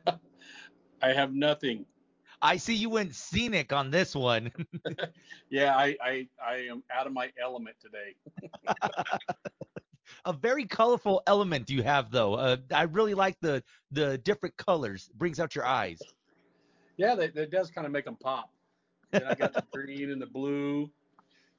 I have nothing. I see you went scenic on this one. Yeah, I, I I am out of my element today. a very colorful element you have though. Uh, I really like the the different colors. Brings out your eyes. Yeah, that, that does kind of make them pop. And I got the green and the blue.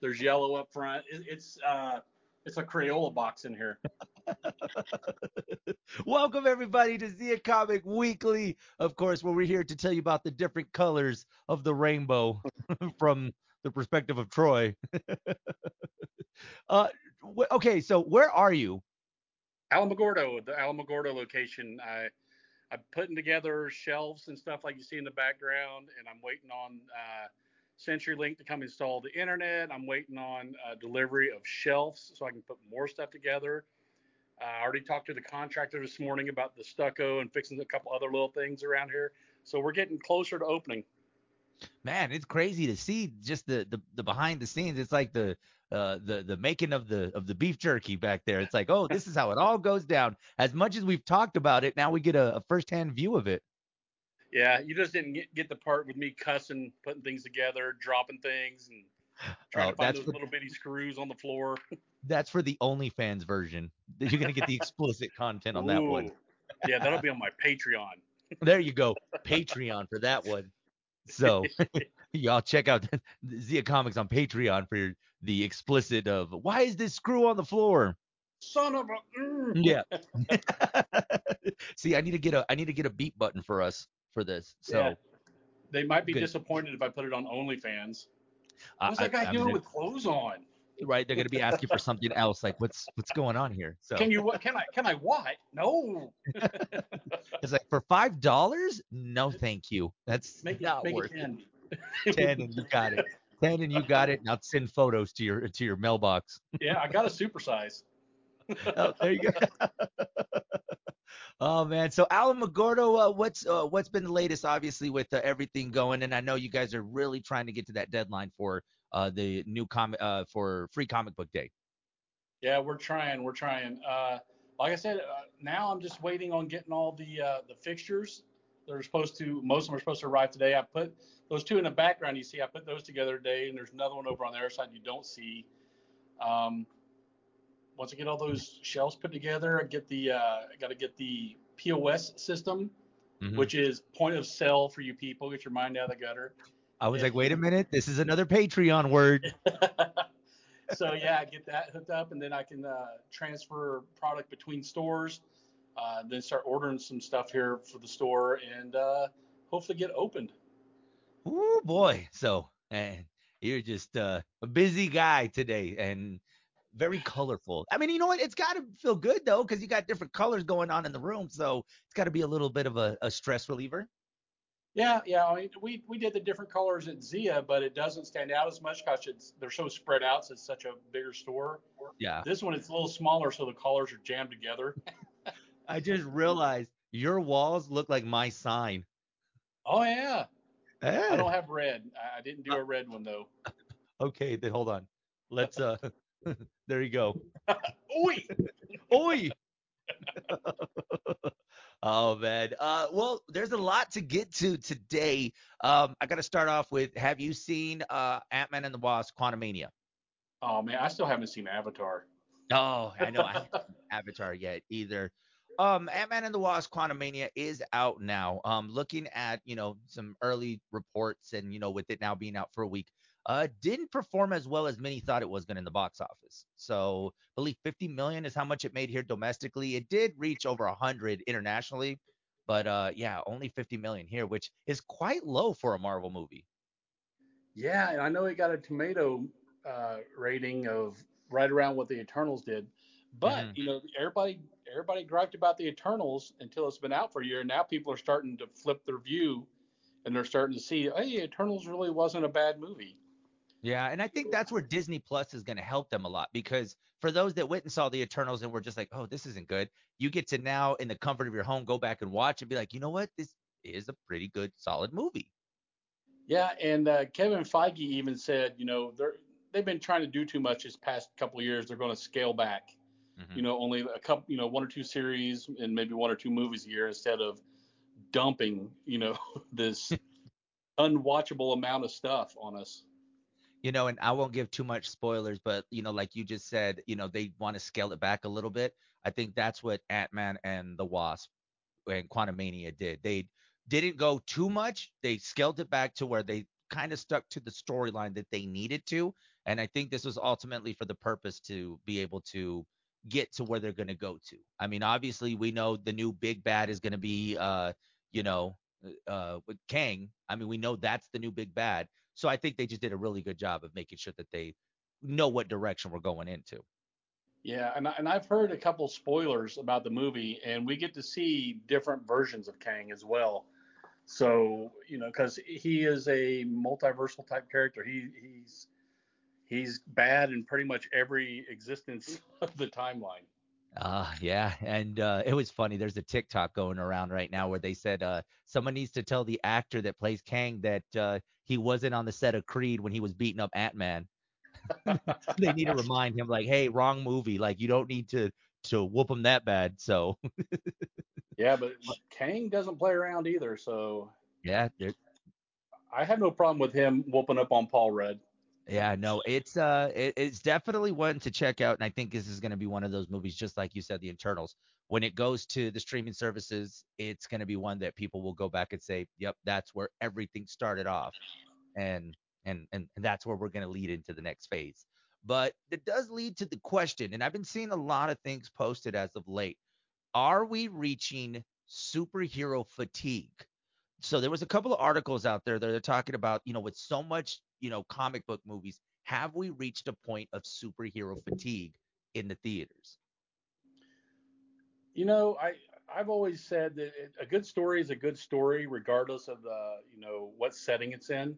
There's yellow up front. It, it's uh, it's a Crayola box in here. Welcome everybody to Zia Comic Weekly. Of course, where we're here to tell you about the different colors of the rainbow from the perspective of Troy. uh, wh- okay, so where are you? Alamogordo, the Alamogordo location. I I'm putting together shelves and stuff like you see in the background, and I'm waiting on uh, CenturyLink to come install the internet. I'm waiting on uh, delivery of shelves so I can put more stuff together. Uh, I already talked to the contractor this morning about the stucco and fixing a couple other little things around here. So we're getting closer to opening. Man, it's crazy to see just the the, the behind the scenes. It's like the uh, the the making of the of the beef jerky back there. It's like, oh, this is how it all goes down. As much as we've talked about it, now we get a, a firsthand view of it. Yeah, you just didn't get, get the part with me cussing, putting things together, dropping things, and trying Oh, to find those for- little bitty screws on the floor. That's for the OnlyFans version. You're gonna get the explicit content on that one. Yeah, that'll be on my Patreon. There you go. Patreon for that one. So y'all check out Zia Comics on Patreon for your, the explicit of why is this screw on the floor? Son of a. mm. Yeah. See, I need to get a I need to get a beat button for us for this. So Yeah. They might be Good. disappointed if I put it on OnlyFans. What's that guy I- doing gonna- with clothes on? right, they're gonna be asking for something else. Like what's what's going on here? So Can you? Can I? Can I what? No. it's like for five dollars? No, thank you. That's Make not Make worth it ten. it. Ten and you got it. Ten and you got it. Now send photos to your to your mailbox. yeah, I got a supersize. Oh, there you go. Oh man, so Alamogordo, uh, what's uh, what's been the latest? Obviously, with uh, everything going, and I know you guys are really trying to get to that deadline for uh, the new comic uh, for Free Comic Book Day. Yeah, we're trying. We're trying. Uh, like I said, now I'm just waiting on getting all the the fixtures. They're supposed to. Most of them are supposed to arrive today. I put those two in the background. You see, I put those together today, and there's another one over on the other side you don't see. Um, once I get all those shelves put together, I get the. Uh, I got to get the POS system, Mhm. which is point of sale for you people. Get your mind out of the gutter. I was like, wait a minute, this is another Patreon word. so yeah, get that hooked up, and then I can uh, transfer product between stores. Uh, then start ordering some stuff here for the store, and uh, hopefully get opened. Oh boy, so and you're just uh, a busy guy today, and very colorful. I mean, you know what? It's got to feel good though, because you got different colors going on in the room, so it's got to be a little bit of a, a stress reliever. Yeah, yeah. I mean, we we did the different colors at Zia, but it doesn't stand out as much because they're so spread out. So it's such a bigger store. Yeah. This one it's a little smaller, so the colors are jammed together. I just realized your walls look like my sign. Oh yeah. I Eh, don't have red. I, I didn't do a red one though. Okay, then hold on. Let's uh there you go. Oi! Oi. oh man. Uh well, there's a lot to get to today. Um I got to start off with have you seen uh Ant-Man and the Wasp Quantumania? Oh man, I still haven't seen Avatar. Oh, I know I haven't seen Avatar yet either. Um, Ant-Man and the Wasp: Quantumania is out now. Um, looking at you know some early reports and you know with it now being out for a week, uh, didn't perform as well as many thought it was going to in the box office. So, I believe 50 million is how much it made here domestically. It did reach over 100 internationally, but uh, yeah, only 50 million here, which is quite low for a Marvel movie. Yeah, and I know it got a tomato uh, rating of right around what the Eternals did, but Mhm. you know everybody everybody griped about the Eternals until it's been out for a year, and now people are starting to flip their view, and they're starting to see, hey, Eternals really wasn't a bad movie. Yeah, and I think that's where Disney Plus is going to help them a lot because for those that went and saw the Eternals and were just like, "Oh, this isn't good," you get to now in the comfort of your home go back and watch and be like, "You know what? This is a pretty good, solid movie." Yeah, and uh, Kevin Feige even said, you know, they're they've been trying to do too much this past couple of years. They're going to scale back. Mhm. You know, only a couple, you know, one or two series and maybe one or two movies a year instead of dumping, you know, this unwatchable amount of stuff on us. You know, and I won't give too much spoilers, but you know, like you just said, you know, they want to scale it back a little bit. I think that's what Ant-Man and the Wasp and Quantumania did. They didn't go too much. They scaled it back to where they kind of stuck to the storyline that they needed to. And I think this was ultimately for the purpose to be able to get to where they're going to go to. I mean, obviously, we know the new big bad is going to be, uh, you know, uh, with Kang. I mean, we know that's the new big bad. So I think they just did a really good job of making sure that they know what direction we're going into. Yeah, and and I've heard a couple spoilers about the movie, and we get to see different versions of Kang as well. So you know, because he is a multiversal type character, he he's he's bad in pretty much every existence of the timeline. Uh, yeah. And uh, it was funny. There's a TikTok going around right now where they said uh, someone needs to tell the actor that plays Kang that uh, he wasn't on the set of Creed when he was beating up Ant Man. they need to remind him, like, hey, wrong movie. Like, you don't need to to whoop him that bad. So. yeah, but Kang doesn't play around either. So. Yeah. I have no problem with him whooping up on Paul Rudd. Yeah, no, it's uh, it, it's definitely one to check out, and I think this is going to be one of those movies, just like you said, The Eternals. When it goes to the streaming services, it's going to be one that people will go back and say, "Yep, that's where everything started off," and and and, and that's where we're going to lead into the next phase. But it does lead to the question, and I've been seeing a lot of things posted as of late. Are we reaching superhero fatigue? So there was a couple of articles out there that are talking about, you know, with so much you know, comic book movies, have we reached a point of superhero fatigue in the theaters? You know, I I've always said that a good story is a good story regardless of the, you know, what setting it's in.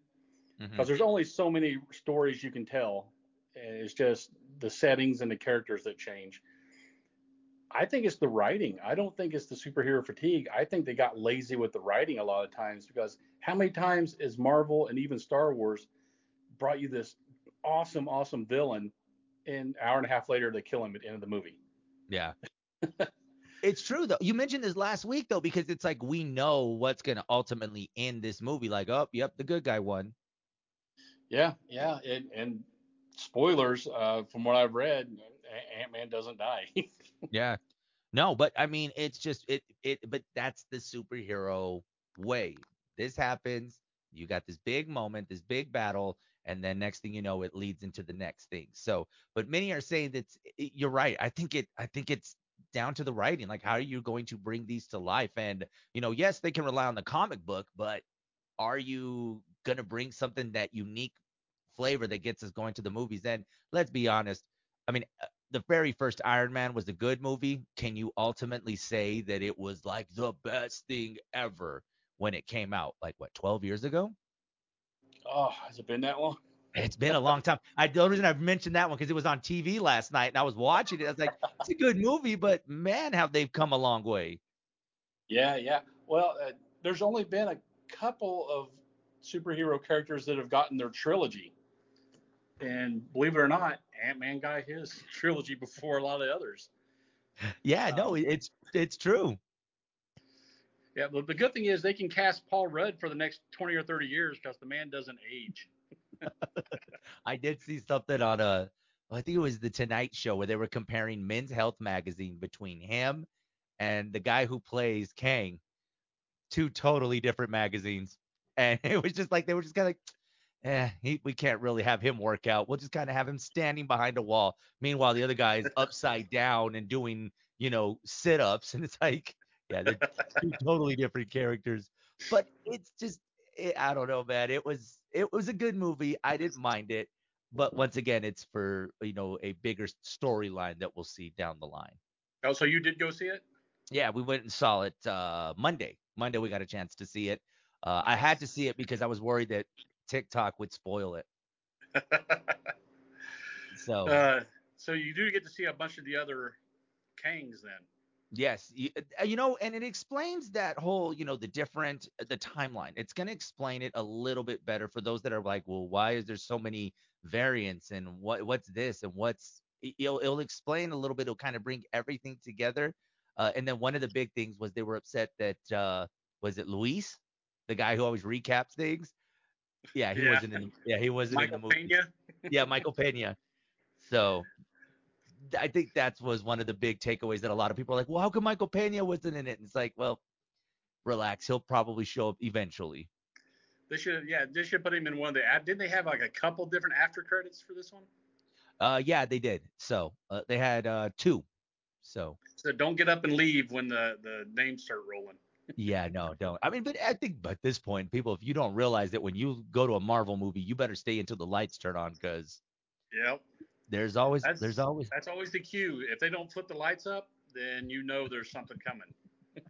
Because mm-hmm. there's only so many stories you can tell. It's just the settings and the characters that change. I think it's the writing. I don't think it's the superhero fatigue. I think they got lazy with the writing a lot of times because how many times is Marvel and even Star Wars brought you this awesome, awesome villain, and hour and a half later they kill him at the end of the movie. Yeah. it's true though. You mentioned this last week though, because it's like we know what's gonna ultimately end this movie. Like, oh, yep, the good guy won. Yeah, yeah, and, and spoilers uh, from what I've read, Ant Man doesn't die. yeah. No, but I mean, it's just it it. But that's the superhero way. This happens. You got this big moment, this big battle, and then next thing you know it leads into the next thing. So but many are saying that you're right i think it i think it's down to the writing like how are you going to bring these to life? And you know yes they can rely on the comic book but are you going to bring something that unique flavor that gets us going to the movies? And let's be honest i mean uh, the very first iron man was a good movie. Can you ultimately say that it was like the best thing ever when it came out? Like what 12 years ago Oh, has it been that long? It's been a long time. I the only reason I've mentioned that one because it was on TV last night and I was watching it. I was like, it's a good movie, but man, have they've come a long way. Yeah, yeah. Well, uh, there's only been a couple of superhero characters that have gotten their trilogy, and believe it or not, Ant Man got his trilogy before a lot of the others. Yeah, um, no, it's it's true. Yeah, but the good thing is they can cast Paul Rudd for the next 20 or 30 years because the man doesn't age. I did see something on a, I think it was the Tonight Show where they were comparing Men's Health magazine between him and the guy who plays Kang, two totally different magazines, and it was just like they were just kind of like, eh, he, we can't really have him work out. We'll just kind of have him standing behind a wall. Meanwhile, the other guy is upside down and doing, you know, sit ups, and it's like yeah, they're two totally different characters. But it's just, it, I don't know, man. It was it was a good movie. I didn't mind it, but once again, it's for you know a bigger storyline that we'll see down the line. Oh, so you did go see it? Yeah, we went and saw it uh, Monday. Monday we got a chance to see it. Uh, I had to see it because I was worried that TikTok would spoil it. so, uh, so you do get to see a bunch of the other Kangs then. Yes, you, uh, you, know, and it explains that whole, you know, the different uh, the timeline. It's going to explain it a little bit better for those that are like, well, why is there so many variants and what what's this and what's it'll, it'll explain a little bit. It'll kind of bring everything together. Uh, and then one of the big things was they were upset that uh, was it Luis, the guy who always recaps things? Yeah, he Yeah. wasn't in. The, yeah, he wasn't Michael in the movie. Pena. Yeah, Michael Pena. So I think that was one of the big takeaways that a lot of people are like, well, how come Michael Pena wasn't in it? And it's like, well, relax, he'll probably show up eventually. They should, yeah, they should put him in one of the. ad- Didn't they have like a couple different after credits for this one? Uh, yeah, they did. So uh, they had uh two. So So don't get up and leave when the the names start rolling. yeah, no, don't. I mean, but I think at this point, people, if you don't realize that when you go to a Marvel movie, you better stay until the lights turn on because Yep, there's always That's- there's always that's always the cue. If they don't put the lights up, then you know there's something coming.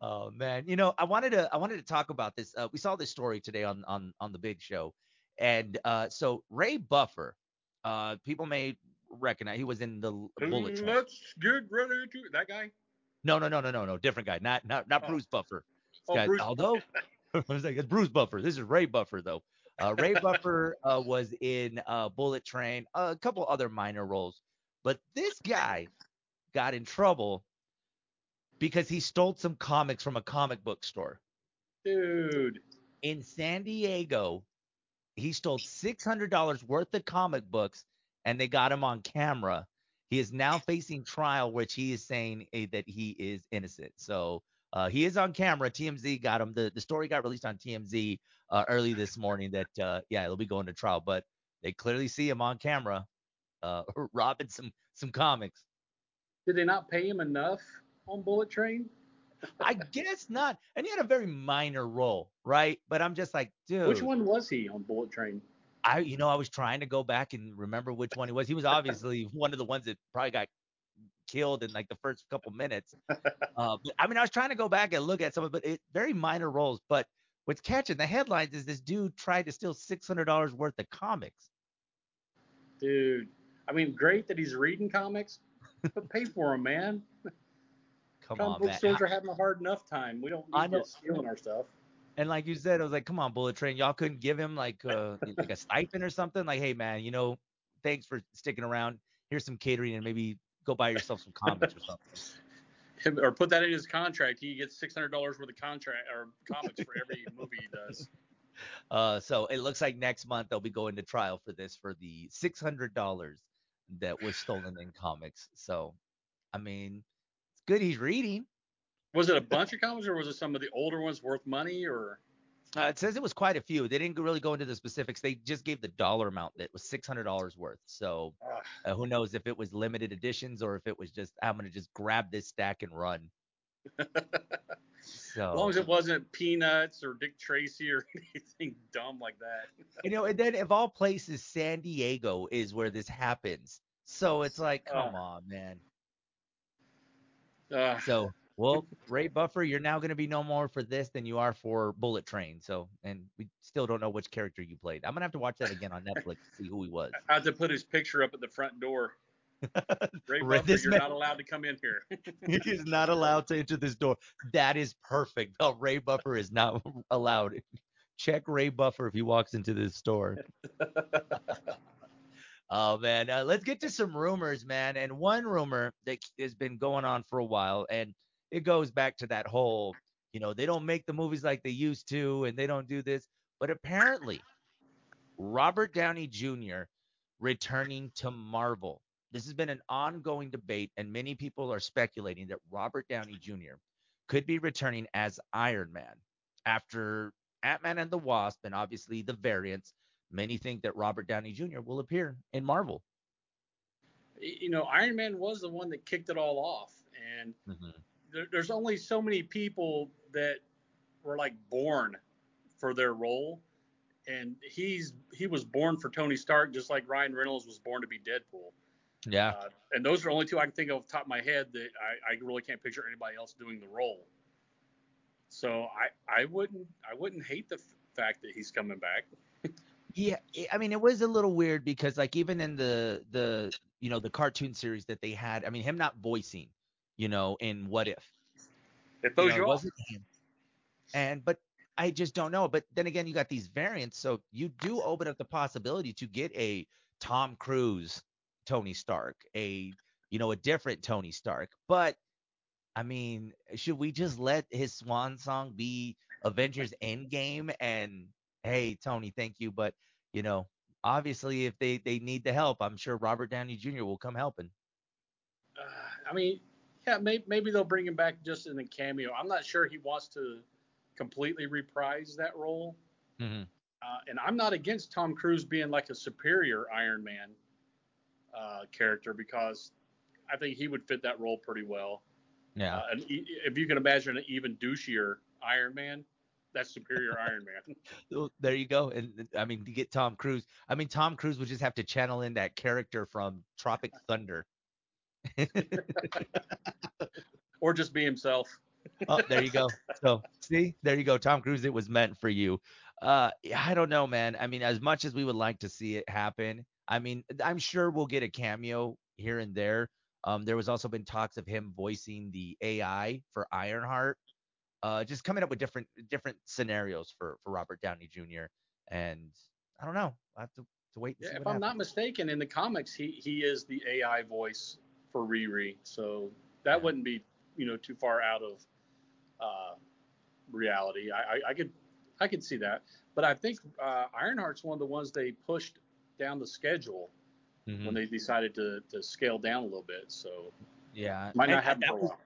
Oh man, you know, I wanted to I wanted to talk about this. Uh, we saw this story today on on on the big show, and uh, so Ray Buffer, uh, people may recognize he was in the Bullet Train. Let's get ready to that guy. No, no, no, no, no, no, different guy, not not not Oh. Bruce Buffer. This Oh, guy- Bruce- although I was like, it's Bruce Buffer. This is Ray Buffer though. Uh, Ray Buffer uh, was in uh, Bullet Train, a couple other minor roles, but this guy got in trouble because he stole some comics from a comic book store. Dude, in San Diego, he stole six hundred dollars worth of comic books, and they got him on camera. He is now facing trial, which he is saying eh, that he is innocent. So uh, he is on camera. TMZ got him. The the story got released on TMZ uh, early this morning. That uh, yeah, he'll be going to trial, but they clearly see him on camera uh, robbing some some comics. did they not pay him enough on Bullet Train? I guess not. And he had a very minor role, right? But I'm just like, dude. Which one was he on Bullet Train? I, you know, I was trying to go back and remember which one he was. He was obviously one of the ones that probably got killed in like the first couple minutes. Uh, but I mean, I was trying to go back and look at some of, but it very minor roles. But what's catching the headlines is this dude tried to steal six hundred dollars worth of comics. Dude, I mean, great that he's reading comics, but pay for him, man. Come Comic on, book man. stores are having a hard enough time. We don't need you stealing our stuff. And like you said, I was like, come on, Bullet Train, y'all couldn't give him like uh, like a stipend or something. Like, hey man, you know, thanks for sticking around. Here's some catering and maybe go buy yourself some comics or something. Or put that in his contract. He gets six hundred dollars worth of contract or comics for every movie he does. Uh, so it looks like next month they'll be going to trial for this for the six hundred dollars that was stolen in comics. So, I mean, it's good he's reading. Was it a bunch of comics, or was it some of the older ones worth money? Or Uh, it says it was quite a few. They didn't really go into the specifics. They just gave the dollar amount that was six hundred dollars worth. So uh, who knows if it was limited editions or if it was just I'm gonna just grab this stack and run. So as long as it wasn't Peanuts or Dick Tracy or anything dumb like that. you know, and then of all places, San Diego is where this happens. So it's like, come Uh. on, man. Uh, So, well, Ray Buffer, you're now going to be no more for this than you are for Bullet Train. So, and we still don't know which character you played. I'm going to have to watch that again on Netflix to see who he was. I had to put his picture up at the front door. Ray Buffer, you're man- not allowed to come in here. he is not allowed to enter this door. That is perfect. Oh, Ray Buffer is not allowed. Check Ray Buffer if he walks into this store. Oh man, uh, let's get to some rumors, man. And one rumor that has been going on for a while, and it goes back to that whole, you know, they don't make the movies like they used to, and they don't do this. But apparently, Robert Downey Jr. returning to Marvel. This has been an ongoing debate, and many people are speculating that Robert Downey Jr. could be returning as Iron Man after Ant-Man and the Wasp, and obviously the variants many think that Robert Downey Jr. will appear in Marvel. you know, Iron Man was the one that kicked it all off, and mm-hmm. There, there's only so many people that were like born for their role, and he's he was born for Tony Stark, just like Ryan Reynolds was born to be Deadpool. Yeah. Uh, and those are the only two I can think of off the top of my head that I, I really can't picture anybody else doing the role. So I, I wouldn't I wouldn't hate the f- fact that he's coming back. Yeah, I- I mean it was a little weird because like even in the the you know the cartoon series that they had, I mean him not voicing, you know, in What If, It you know, you it off. wasn't him. And but I just don't know. But then again, you got these variants, so you do open up the possibility to get a Tom Cruise Tony Stark, a you know a different Tony Stark. But I mean, should we just let his swan song be Avengers Endgame? And hey, Tony, thank you, but you know, obviously, if they they need the help, I'm sure Robert Downey Jr. will come helping. Uh, I mean, yeah, maybe, maybe they'll bring him back just in a cameo. I'm not sure he wants to completely reprise that role. Mm-hmm. Uh, and I'm not against Tom Cruise being like a superior Iron Man uh, character because I think he would fit that role pretty well. Yeah. Uh, and if you can imagine an even douchier Iron Man, that's superior Iron Man. Well, there you go. And I mean, to get Tom Cruise, I mean, Tom Cruise would just have to channel in that character from Tropic Thunder. or just be himself. oh, there you go. So, see, there you go. Tom Cruise, it was meant for you. Uh, I don't know, man. I mean, as much as we would like to see it happen, I mean, I'm sure we'll get a cameo here and there. Um, there was also been talks of him voicing the AI for Ironheart, uh, just coming up with different different scenarios for for Robert Downey Jr. And I don't know. I have to, to wait. yeah, if I'm happens. not mistaken, in the comics, he he is the AI voice for Riri, so that wouldn't be you know too far out of uh, reality. I, I, I could I could see that, but I think uh, Ironheart's one of the ones they pushed down the schedule mm-hmm. when they decided to to scale down a little bit. So yeah, might not happen for a while.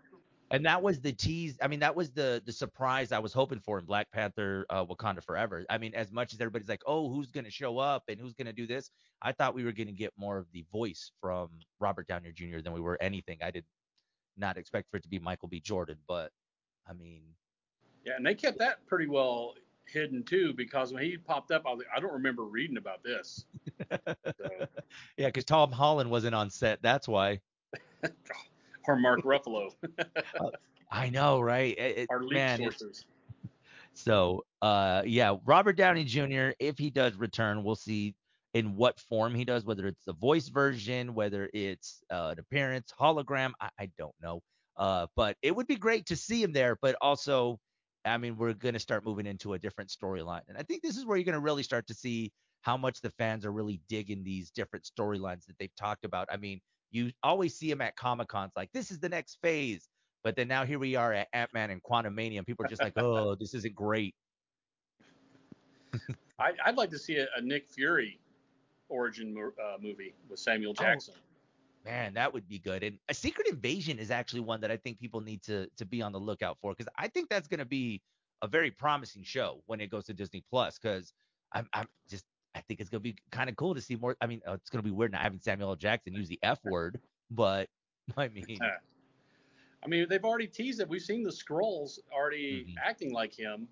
And that was the tease. I mean, that was the the surprise I was hoping for in Black Panther: uh, Wakanda Forever. I mean, as much as everybody's like, "Oh, who's gonna show up and who's gonna do this?" I thought we were gonna get more of the voice from Robert Downey Jr. than we were anything. I did not expect for it to be Michael B. Jordan, but I mean, yeah, and they kept that pretty well hidden too because when he popped up, I was like, I don't remember reading about this. so. Yeah, because Tom Holland wasn't on set. That's why. or Mark Ruffalo. uh, I know, right? It, Our leak man, sources. So, uh, yeah, Robert Downey Jr. If he does return, we'll see in what form he does, whether it's the voice version, whether it's uh, an appearance, hologram. I, I don't know. Uh, but it would be great to see him there. But also, I mean, we're going to start moving into a different storyline. And I think this is where you're going to really start to see how much the fans are really digging these different storylines that they've talked about. I mean, you always see them at Comic Cons like, this is the next phase. But then now here we are at Ant Man and Quantumania, and people are just like, oh, this isn't great. I, would like to see a, a, Nick Fury origin uh, movie with Samuel oh, Jackson. Oh, man, that would be good. And a Secret Invasion is actually one that I think people need to to be on the lookout for because I think that's going to be a very promising show when it goes to Disney Plus because I'm I'm just I think it's gonna be kind of cool to see more. I mean, uh, it's gonna be weird not having Samuel L. Jackson use the F word, but I mean, I mean, they've already teased it. We've seen the Skrulls already mm-hmm. acting like him.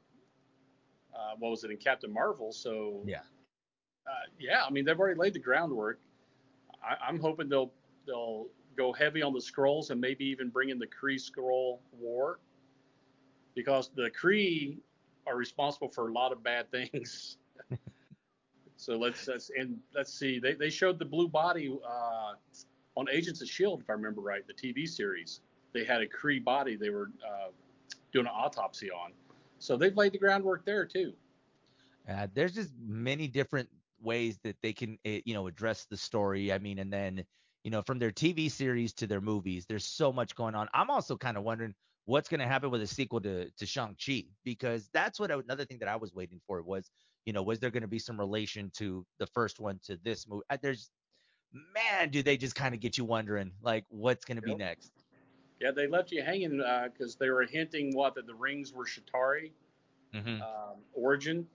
Uh, what was it in Captain Marvel? So yeah, uh, yeah. I mean, they've already laid the groundwork. I, am hoping they'll they'll go heavy on the Skrulls and maybe even bring in the Kree Skrull War because the Kree are responsible for a lot of bad things. so let's, let's and let's see. They, they showed the blue body uh, on Agents of Shield, if I remember right, the TV series. They had a Kree body they were uh, doing an autopsy on. So they've laid the groundwork there too. Uh, there's just many different ways that they can, eh, you know, address the story. I mean, and then you know, from their TV series to their movies. There's so much going on. I'm also kind of wondering what's going to happen with a sequel to to Shang-Chi because that's what I, another thing that I was waiting for was, you know, was there going to be some relation to the first one to this movie? There's man, do they just kind of get you wondering like what's going to yep. be next? Yeah, they left you hanging because uh, they were hinting what that the rings were Chitauri mm-hmm. um, origin.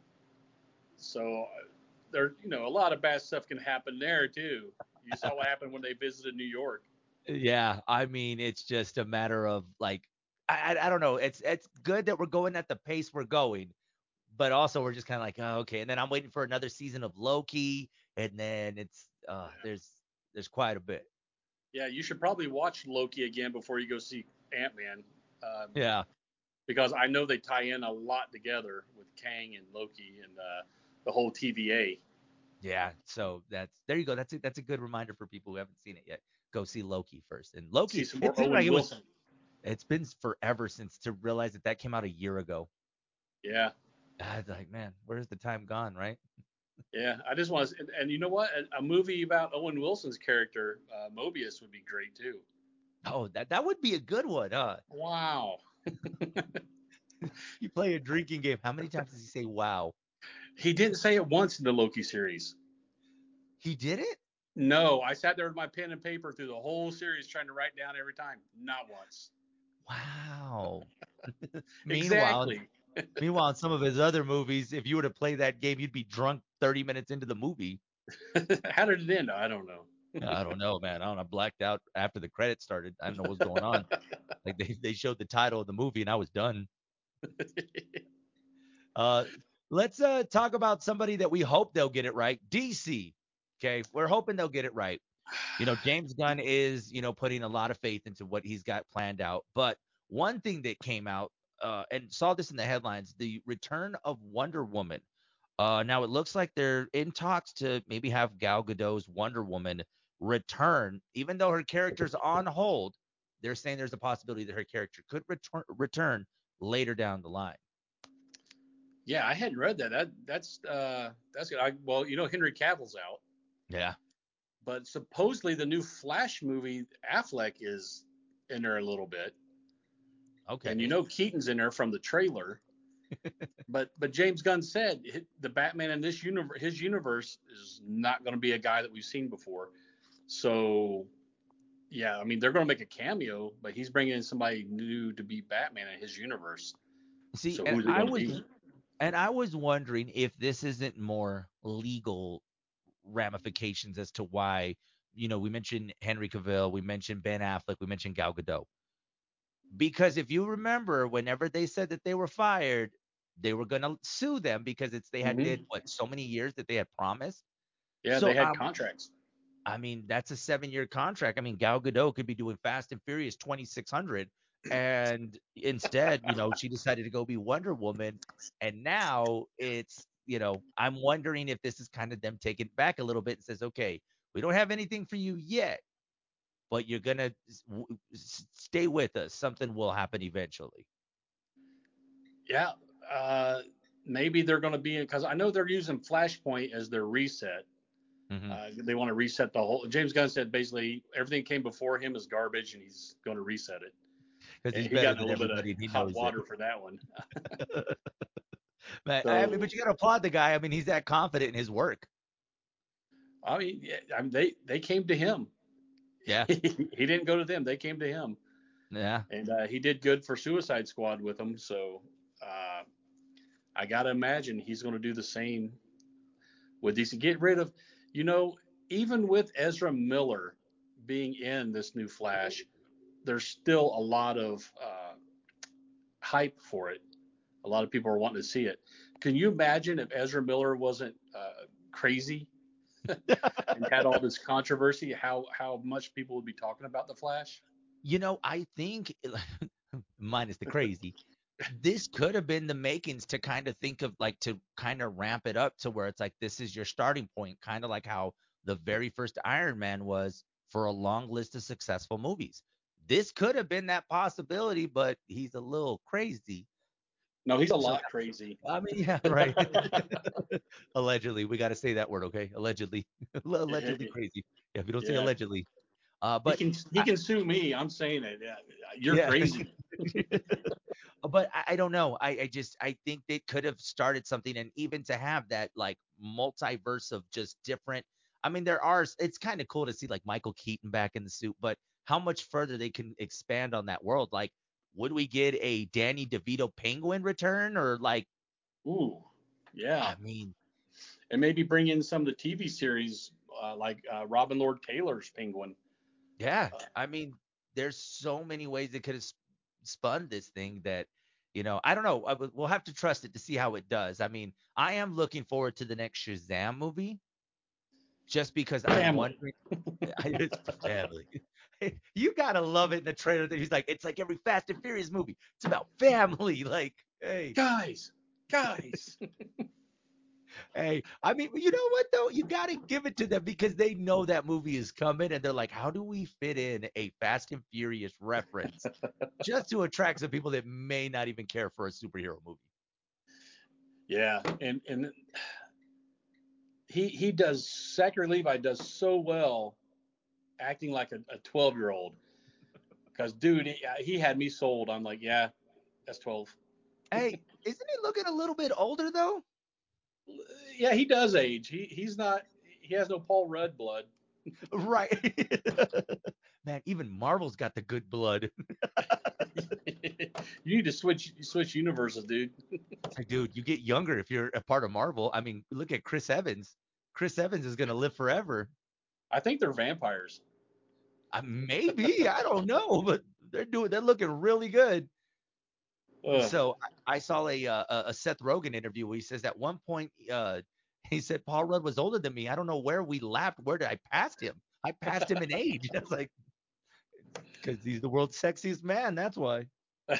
So uh, there, you know, a lot of bad stuff can happen there too. You saw what happened when they visited New York. Yeah, I mean, it's just a matter of like, I, I, I don't know. It's it's good that we're going at the pace we're going, but also we're just kind of like, oh, okay. And then I'm waiting for another season of Loki, and then it's uh, yeah. there's there's quite a bit. Yeah, you should probably watch Loki again before you go see Ant Man. Um, yeah. Because I know they tie in a lot together with Kang and Loki and uh, the whole TVA. Yeah, so that's there you go. That's a, that's a good reminder for people who haven't seen it yet. Go see Loki first. And Loki, it's like it was, it's been forever since to realize that that came out a year ago. Yeah. I was like, man, where's the time gone, right? Yeah, I just want to, and, and you know what? A, a, movie about Owen Wilson's character, uh, Mobius, would be great too. Oh, that that would be a good one, huh? Wow. You play a drinking game. How many times does he say "wow"? He didn't say it once in the Loki series. He did it. No, I sat there with my pen and paper through the whole series trying to write down every time. Not once. Wow. meanwhile, Exactly. Meanwhile, in some of his other movies, if you were to play that game, you'd be drunk 30 minutes into the movie. How did it end? I don't know. I don't know, man. I don't know. I blacked out after the credits started. I don't know what's going on. Like they, they showed the title of the movie and I was done. Uh, let's uh talk about somebody that we hope they'll get it right. DC. Okay, we're hoping they'll get it right. You know, James Gunn is you know putting a lot of faith into what he's got planned out. But one thing that came out uh, and saw this in the headlines: the return of Wonder Woman. Uh, now it looks like they're in talks to maybe have Gal Gadot's Wonder Woman return, even though her character's on hold. They're saying there's a possibility that her character could return return later down the line. Yeah, I hadn't read that. That that's uh that's good. I, well, you know Henry Cavill's out, Yeah. but supposedly the new Flash movie Affleck is in there a little bit, Okay. and you know Keaton's in there from the trailer. but but James Gunn said hi- the Batman in this universe, his universe is not going to be a guy that we've seen before. So yeah, I mean they're going to make a cameo, but he's bringing in somebody new to be Batman in his universe. See, So and I was be? and I was wondering if this isn't more legal ramifications as to why, you know, we mentioned Henry Cavill, we mentioned Ben Affleck, we mentioned Gal Gadot. Because if you remember, whenever they said that they were fired, they were going to sue them because it's they had Mhm. did what so many years that they had promised. Yeah, So, they had um, contracts. I mean, that's a seven-year contract. I mean, Gal Gadot could be doing Fast and Furious 2600, and instead, you know, she decided to go be Wonder Woman, and now it's, you know, I'm wondering if this is kind of them taking it back a little bit and says, okay, we don't have anything for you yet, but you're gonna s- w- stay with us. Something will happen eventually. Yeah, uh, maybe they're going to be in because I know they're using Flashpoint as their reset. Mhm. Uh, they want to reset the whole. James Gunn said basically everything came before him is garbage, and he's going to reset it. Because he's he got a little bit of hot water it. for that one. But, I mean, but you gotta applaud the guy. I mean, he's that confident in his work. I mean, yeah, I mean, they they came to him. Yeah, he didn't go to them; they came to him, yeah. and uh, he did good for Suicide Squad with them. So uh, I gotta imagine he's going to do the same with DC. Get rid of, you know, even with Ezra Miller being in this new Flash, there's still a lot of uh, hype for it. A lot of people are wanting to see it. Can you imagine if Ezra Miller wasn't uh, crazy and had all this controversy? How how much people would be talking about the Flash? You know, I think minus the crazy, this could have been the makings to kind of think of like to kind of ramp it up to where it's like this is your starting point, kind of like how the very first Iron Man was for a long list of successful movies. This could have been that possibility, but he's a little crazy. No, he's a lot crazy. I mean, yeah, right. allegedly, we got to say that word, okay? Allegedly, allegedly crazy. Yeah, if you don't say Yeah. allegedly, uh, but he can he can sue me. I'm saying it. Yeah, you're Yeah. crazy. but I, I don't know. I, I just I think they could have started something, and even to have that like multiverse of just different. I mean, there are. It's kind of cool to see like Michael Keaton back in the suit, but how much further they can expand on that world? Like, would we get a Danny DeVito Penguin return, or like? Ooh, yeah, I mean, and maybe bring in some of the TV series uh, like uh, Robin Lord Taylor's Penguin. Yeah, Uh, I mean, there's so many ways they could have spun this thing that, you know, I don't know. I, w- we'll have to trust it to see how it does. I mean, I am looking forward to the next Shazam movie, just because I'm Family. wondering. it's family. you gotta love it in the trailer that he's like, it's like every Fast and Furious movie. It's about family. Like, hey, Guys, guys. Hey, I mean, you know what though? You got to give it to them because they know that movie is coming, and they're like, "How do we fit in a Fast and Furious reference just to attract some people that may not even care for a superhero movie?" yeah, and and he he does. Zachary Levi does so well acting like a 12 year old. Because dude, he, uh, he had me sold. I'm like, yeah, that's 12. Hey, isn't he looking a little bit older though? Yeah, he does age. He he's not. He has no Paul Rudd blood. Right. Man, even Marvel's got the good blood. you need to switch switch universes, dude. Dude, you get younger if you're a part of Marvel. I mean, look at Chris Evans. Chris Evans is gonna live forever. I think they're vampires. Uh, maybe I don't know, but they're doing they're looking really good. Ugh. So I, I saw a, uh, a a Seth Rogen interview where he says at one point uh, he said Paul Rudd was older than me. I don't know where we laughed. Where did I pass him? I passed him in age. I was like, because he's the world's sexiest man. That's why. yeah,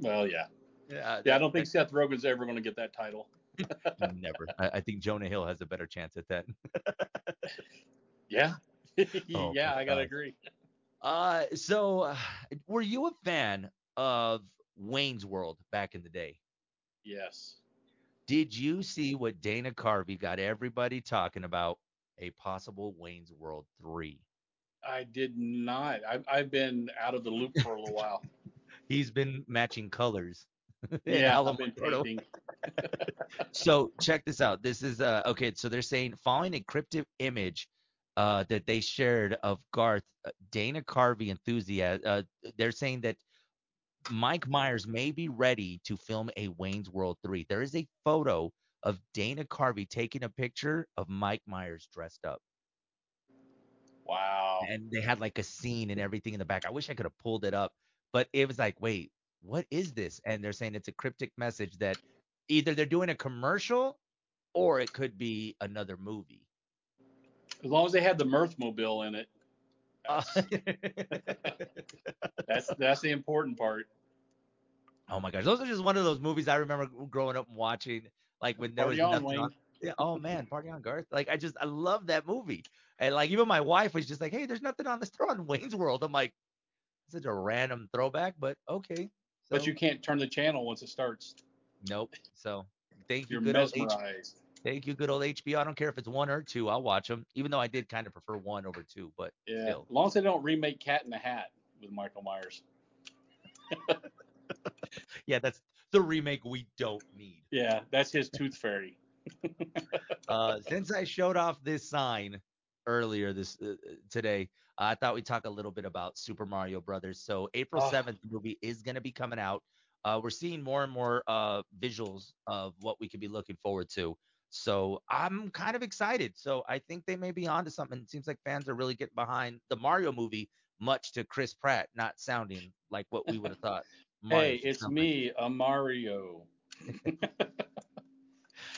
well, yeah, Yeah. yeah. I don't think Seth Rogen's ever going to get that title. never. I, I think Jonah Hill has a better chance at that. Yeah, Oh, yeah, I gotta agree. Uh, so uh, were you a fan of Wayne's World back in the day? Yes. Did you see what Dana Carvey got everybody talking about? A possible Wayne's World 3. I did not. I've, I've been out of the loop for a little while. He's been matching colors. yeah, I've been painting. So check this out. This is uh okay. So they're saying following a cryptic image uh that they shared of Garth, uh, Dana Carvey enthusiast. Uh, they're saying that Mike Myers may be ready to film a Wayne's World 3. There is a photo of Dana Carvey taking a picture of Mike Myers dressed up. Wow. And they had like a scene and everything in the back. I wish I could have pulled it up, but it was like, wait, what is this? And they're saying it's a cryptic message that either they're doing a commercial or it could be another movie. As long as they had the Mirth Mobile in it, Uh, that's that's the important part. oh my gosh, those are just one of those movies I remember growing up and watching. Like when there Party was on, nothing Wayne. on. Yeah, oh man, Party on Garth. Like I just I love that movie. And like even my wife was just like, hey, there's nothing on this throw on Wayne's World. I'm like, such a random throwback, but okay. But you can't turn the channel once it starts. Nope. So thank you, You're good old H- mesmerized. thank you, good old HBO. I don't care if it's one or two. I'll watch them, even though I did kind of prefer one over two. But Yeah. still, As long as they don't remake Cat in the Hat with Michael Myers. yeah, that's the remake we don't need. Yeah, that's his Tooth Fairy. Uh, since I showed off this sign earlier this uh, today, I thought we'd talk a little bit about Super Mario Brothers. So April Ah. 7th, the movie is going to be coming out. Uh, we're seeing more and more uh, visuals of what we could be looking forward to. So I'm kind of excited. So I think they may be onto something. It seems like fans are really getting behind the Mario movie, much to Chris Pratt not sounding like what we would have thought. Hey, it's me, a Mario.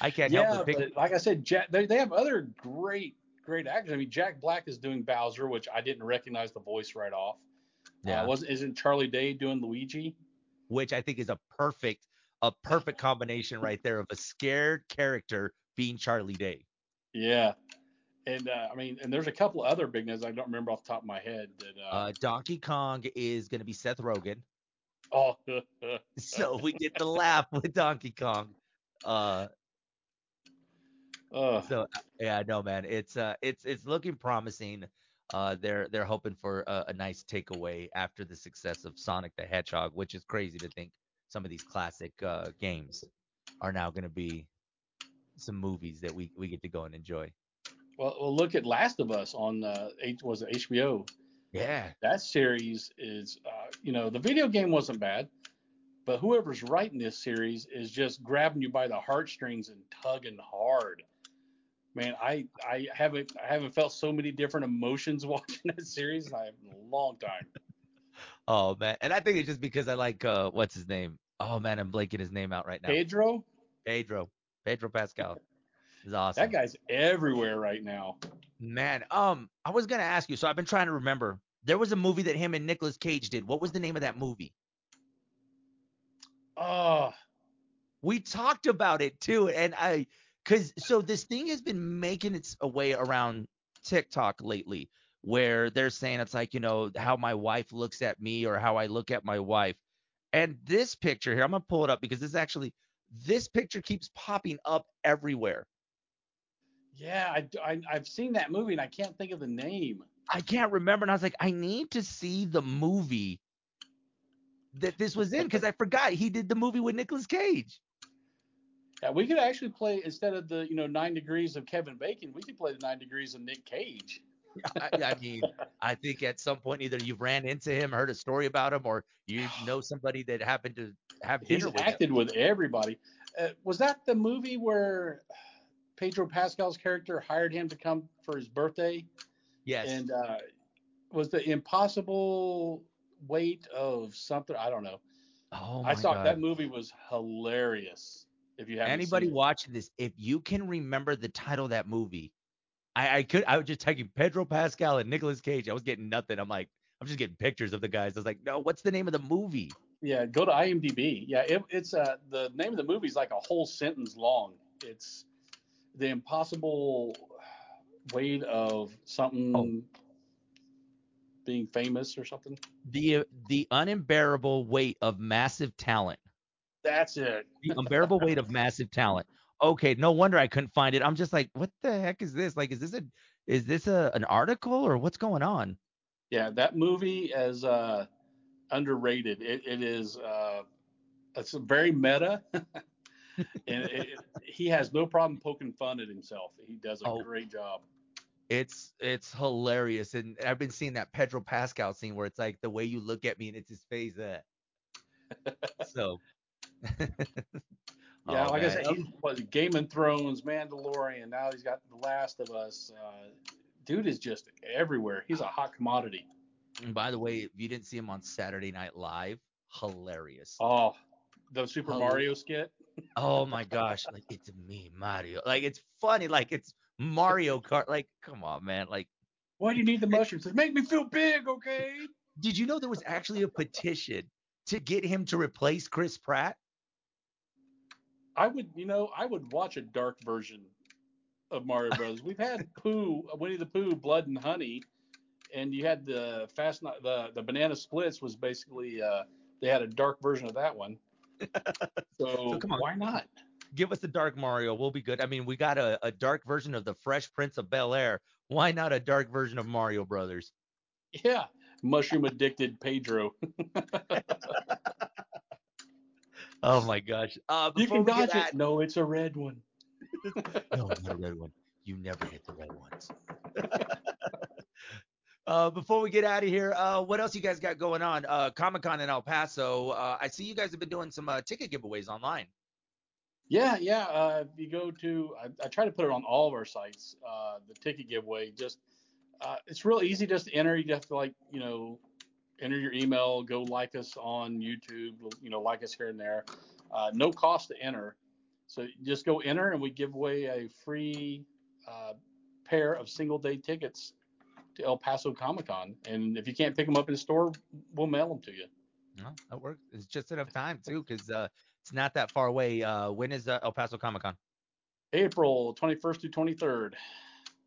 I can't help yeah, but pick. but like I said, Jack, they, they have other great, great actors. I mean, Jack Black is doing Bowser, which I didn't recognize the voice right off. Yeah. Uh, wasn't isn't Charlie Day doing Luigi? which I think is a perfect a perfect combination right there of a scared character being Charlie Day. Yeah. And uh, I mean, and there's a couple other big names I don't remember off the top of my head that. Uh, Uh, Donkey Kong is going to be Seth Rogen, oh, so we get to laugh with Donkey Kong. Uh, uh, so yeah, no man, it's uh, it's it's looking promising. Uh, they're they're hoping for a, a nice takeaway after the success of Sonic the Hedgehog, which is crazy to think some of these classic uh, games are now going to be some movies that we we get to go and enjoy. well, well, look at Last of Us on uh, H, was it HBO? Yeah, That series is, uh, you know, the video game wasn't bad, but whoever's writing this series is just grabbing you by the heartstrings and tugging hard. Man, I I haven't I haven't felt so many different emotions watching that series in a long time. Oh man, and I think it's just because I like uh what's his name? Oh man, I'm blanking his name out right now. Pedro, Pedro. Pedro Pascal. Is awesome. that guy's everywhere right now. Man, um, I was gonna ask you, so I've been trying to remember. There was a movie that him and Nicolas Cage did. What was the name of that movie? Oh, We talked about it too, and I cause so this thing has been making its way around TikTok lately where they're saying it's like, you know, how my wife looks at me or how I look at my wife. And this picture here, I'm gonna pull it up because this actually this picture keeps popping up everywhere. yeah, I, I I've seen that movie and I can't think of the name. I can't remember, and I was like, I need to see the movie that this was in because I forgot he did the movie with Nicolas Cage. Yeah, we could actually play instead of the you know nine degrees of Kevin Bacon, we could play the nine degrees of Nick Cage. I, I mean, I think at some point either you've ran into him, heard a story about him, or you know somebody that happened to have He's dinner with acted him. with everybody. Uh, was that the movie where Pedro Pascal's character hired him to come for his birthday? Yes. And uh, was the impossible weight of something? I don't know. oh my I saw god. that movie was hilarious. If you haven't Anybody seen it. watching this, if you can remember the title of that movie, I, I could I was just typing Pedro Pascal and Nicolas Cage. I was getting nothing. I'm like, I'm just getting pictures of the guys. I was like, no, what's the name of the movie? Yeah, go to IMDb. Yeah, it, it's uh the name of the movie is like a whole sentence long. It's the impossible weight of something Oh. being famous or something. The the unbearable weight of massive talent. That's it. The unbearable weight of massive talent. Okay, no wonder I couldn't find it. I'm just like, what the heck is this? Like, is this a is this a an article or what's going on? Yeah, that movie is uh, underrated. It, it is uh, it's very meta, and it, it, he has no problem poking fun at himself. He does a Oh. great job. It's it's hilarious, and I've been seeing that Pedro Pascal scene where it's like the way you look at me and it's his face. Uh, so. Yeah, Oh, like man. I said, he was Game of Thrones, Mandalorian. Now he's got The Last of Us. Uh, dude is just everywhere. He's a hot commodity. And by the way, if you didn't see him on Saturday Night Live, hilarious. Oh, the Super Hel- Mario skit. Oh my gosh, like it's me, Mario. Like it's funny, like it's Mario Kart. Like, come on, man. Like, Why do you need the mushrooms? It make me feel big, okay? did you know there was actually a petition to get him to replace Chris Pratt? I would, you know, I would watch a dark version of Mario Bros. We've had Pooh, Winnie the Pooh, Blood and Honey, and you had the Fast the the Banana Splits was basically uh, they had a dark version of that one. So, So come on. why not? Give us a dark Mario. We'll be good. I mean, we got a, a dark version of the Fresh Prince of Bel Air. Why not a dark version of Mario Brothers? Yeah, mushroom addicted Pedro. Oh my gosh. Uh, You can dodge at- it. No, it's a red one. No, not a red one. You never hit the red ones. uh, before we get out of here, uh, what else you guys got going on? Uh, Comic Con in El Paso. Uh, I see you guys have been doing some uh, ticket giveaways online. Yeah, yeah. Uh, if you go to, I, I try to put it on all of our sites. Uh, the ticket giveaway, just uh, it's real easy just to enter. You just have to like, you know, enter your email, go like us on YouTube, you know, like us here and there. Uh, no cost to enter. So just go enter, and we give away a free uh, pair of single day tickets to El Paso Comic Con. And if you can't pick them up in the store, we'll mail them to you. No, that works. It's just enough time too, because uh, it's not that far away. Uh, when is uh, El Paso Comic Con? April 21st to 23rd.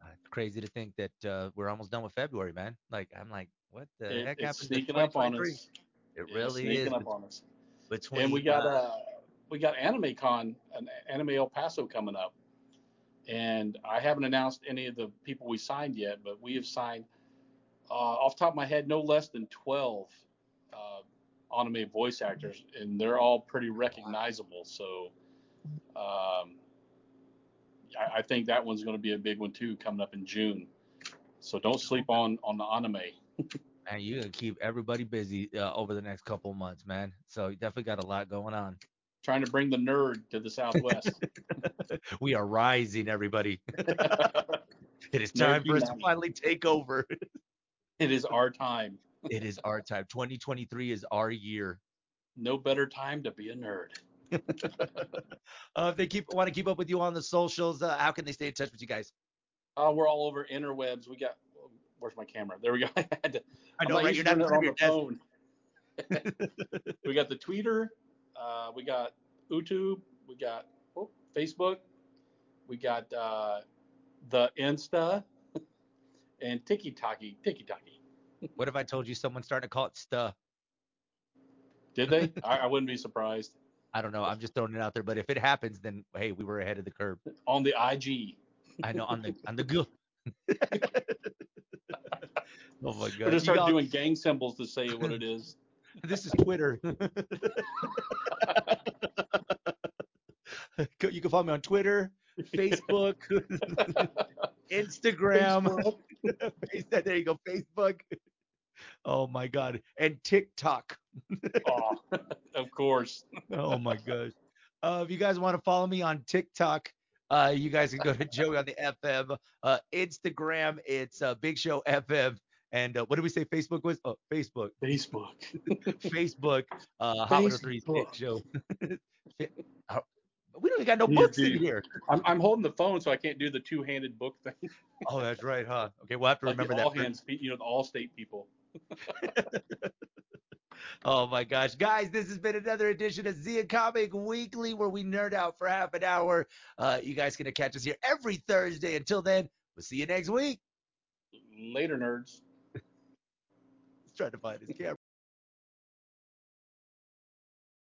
Uh, crazy to think that uh, we're almost done with February, man. Like I'm like, what the It- heck happened to sneaking up on us. It Yeah, really sneaking is. up on us. Between and we got uh, uh we got Anime Con, an Anime El Paso coming up, and I haven't announced any of the people we signed yet, but we have signed uh, off the top of my head no less than twelve uh, anime voice actors, and they're all pretty recognizable. So um, I, I think that one's going to be a big one too, coming up in June. So don't sleep on on the anime. Man, you're gonna keep everybody busy uh, over the next couple of months, man. So you definitely got a lot going on. Trying to bring the nerd to the Southwest. We are rising, everybody. It is time for us to finally take over. it is our time. it is our time. 2023 is our year. No better time to be a nerd. Uh, if they keep want to keep up with you on the socials, uh, how can they stay in touch with you guys? Uh, we're all over interwebs. We got. Where's my camera? There we go. I had to, I I'm know, right? You're to not doing in it front of on your the desk. phone. we got the Twitter. Uh, we got YouTube. We got oh, Facebook. We got uh, the Insta and Tiki Taki. Tiki Taki. What if I told you someone's starting to call it stuh? Did they? I, I wouldn't be surprised. I don't know. I'm just throwing it out there. But if it happens, then hey, we were ahead of the curve. On the IG. I know on the on the good. My Or god. just start got- doing gang symbols to say what it is. This is Twitter. you can follow me on Twitter, Facebook, Instagram. Face- there you go, Facebook. Oh my God, and TikTok. oh, of course. Oh my gosh. Uh, if you guys want to follow me on TikTok, uh, you guys can go to Joey on the FM. Uh, Instagram, it's uh, Big Show FM. And uh, what did we say Facebook was? Oh, Facebook. Facebook. Facebook. Uh, Hot 103's Big Facebook. Show. Uh, we don't even got no books in here. I'm, I'm holding the phone, so I can't do the two-handed book thing. Oh, that's right, huh? Okay, we'll have to remember that. all hands, you know, the all state people. Oh my gosh, guys, this has been another edition of Zia Comic Weekly where we nerd out for half an hour. Uh, you guys gonna catch us here every Thursday. Until then, we'll see you next week. Later, nerds. Let's try to find his camera.